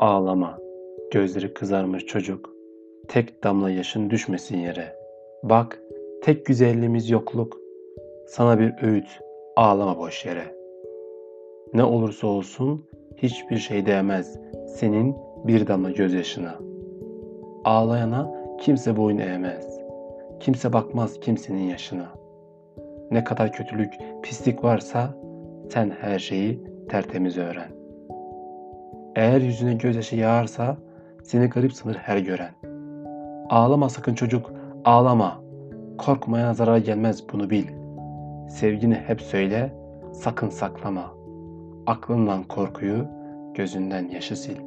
Ağlama. Gözleri kızarmış çocuk. Tek damla yaşın düşmesin yere. Bak, tek güzelliğimiz yokluk. Sana bir öğüt. Ağlama boş yere. Ne olursa olsun hiçbir şey değmez senin bir damla gözyaşına. Ağlayana kimse boyun eğmez. Kimse bakmaz kimsenin yaşına. Ne kadar kötülük, pislik varsa sen her şeyi tertemiz öğren. Eğer yüzüne gözyaşı yağarsa seni garip sanır her gören. Ağlama sakın çocuk, ağlama. Korkmaya zarar gelmez bunu bil. Sevgini hep söyle, sakın saklama. Aklından korkuyu, gözünden yaşı sil.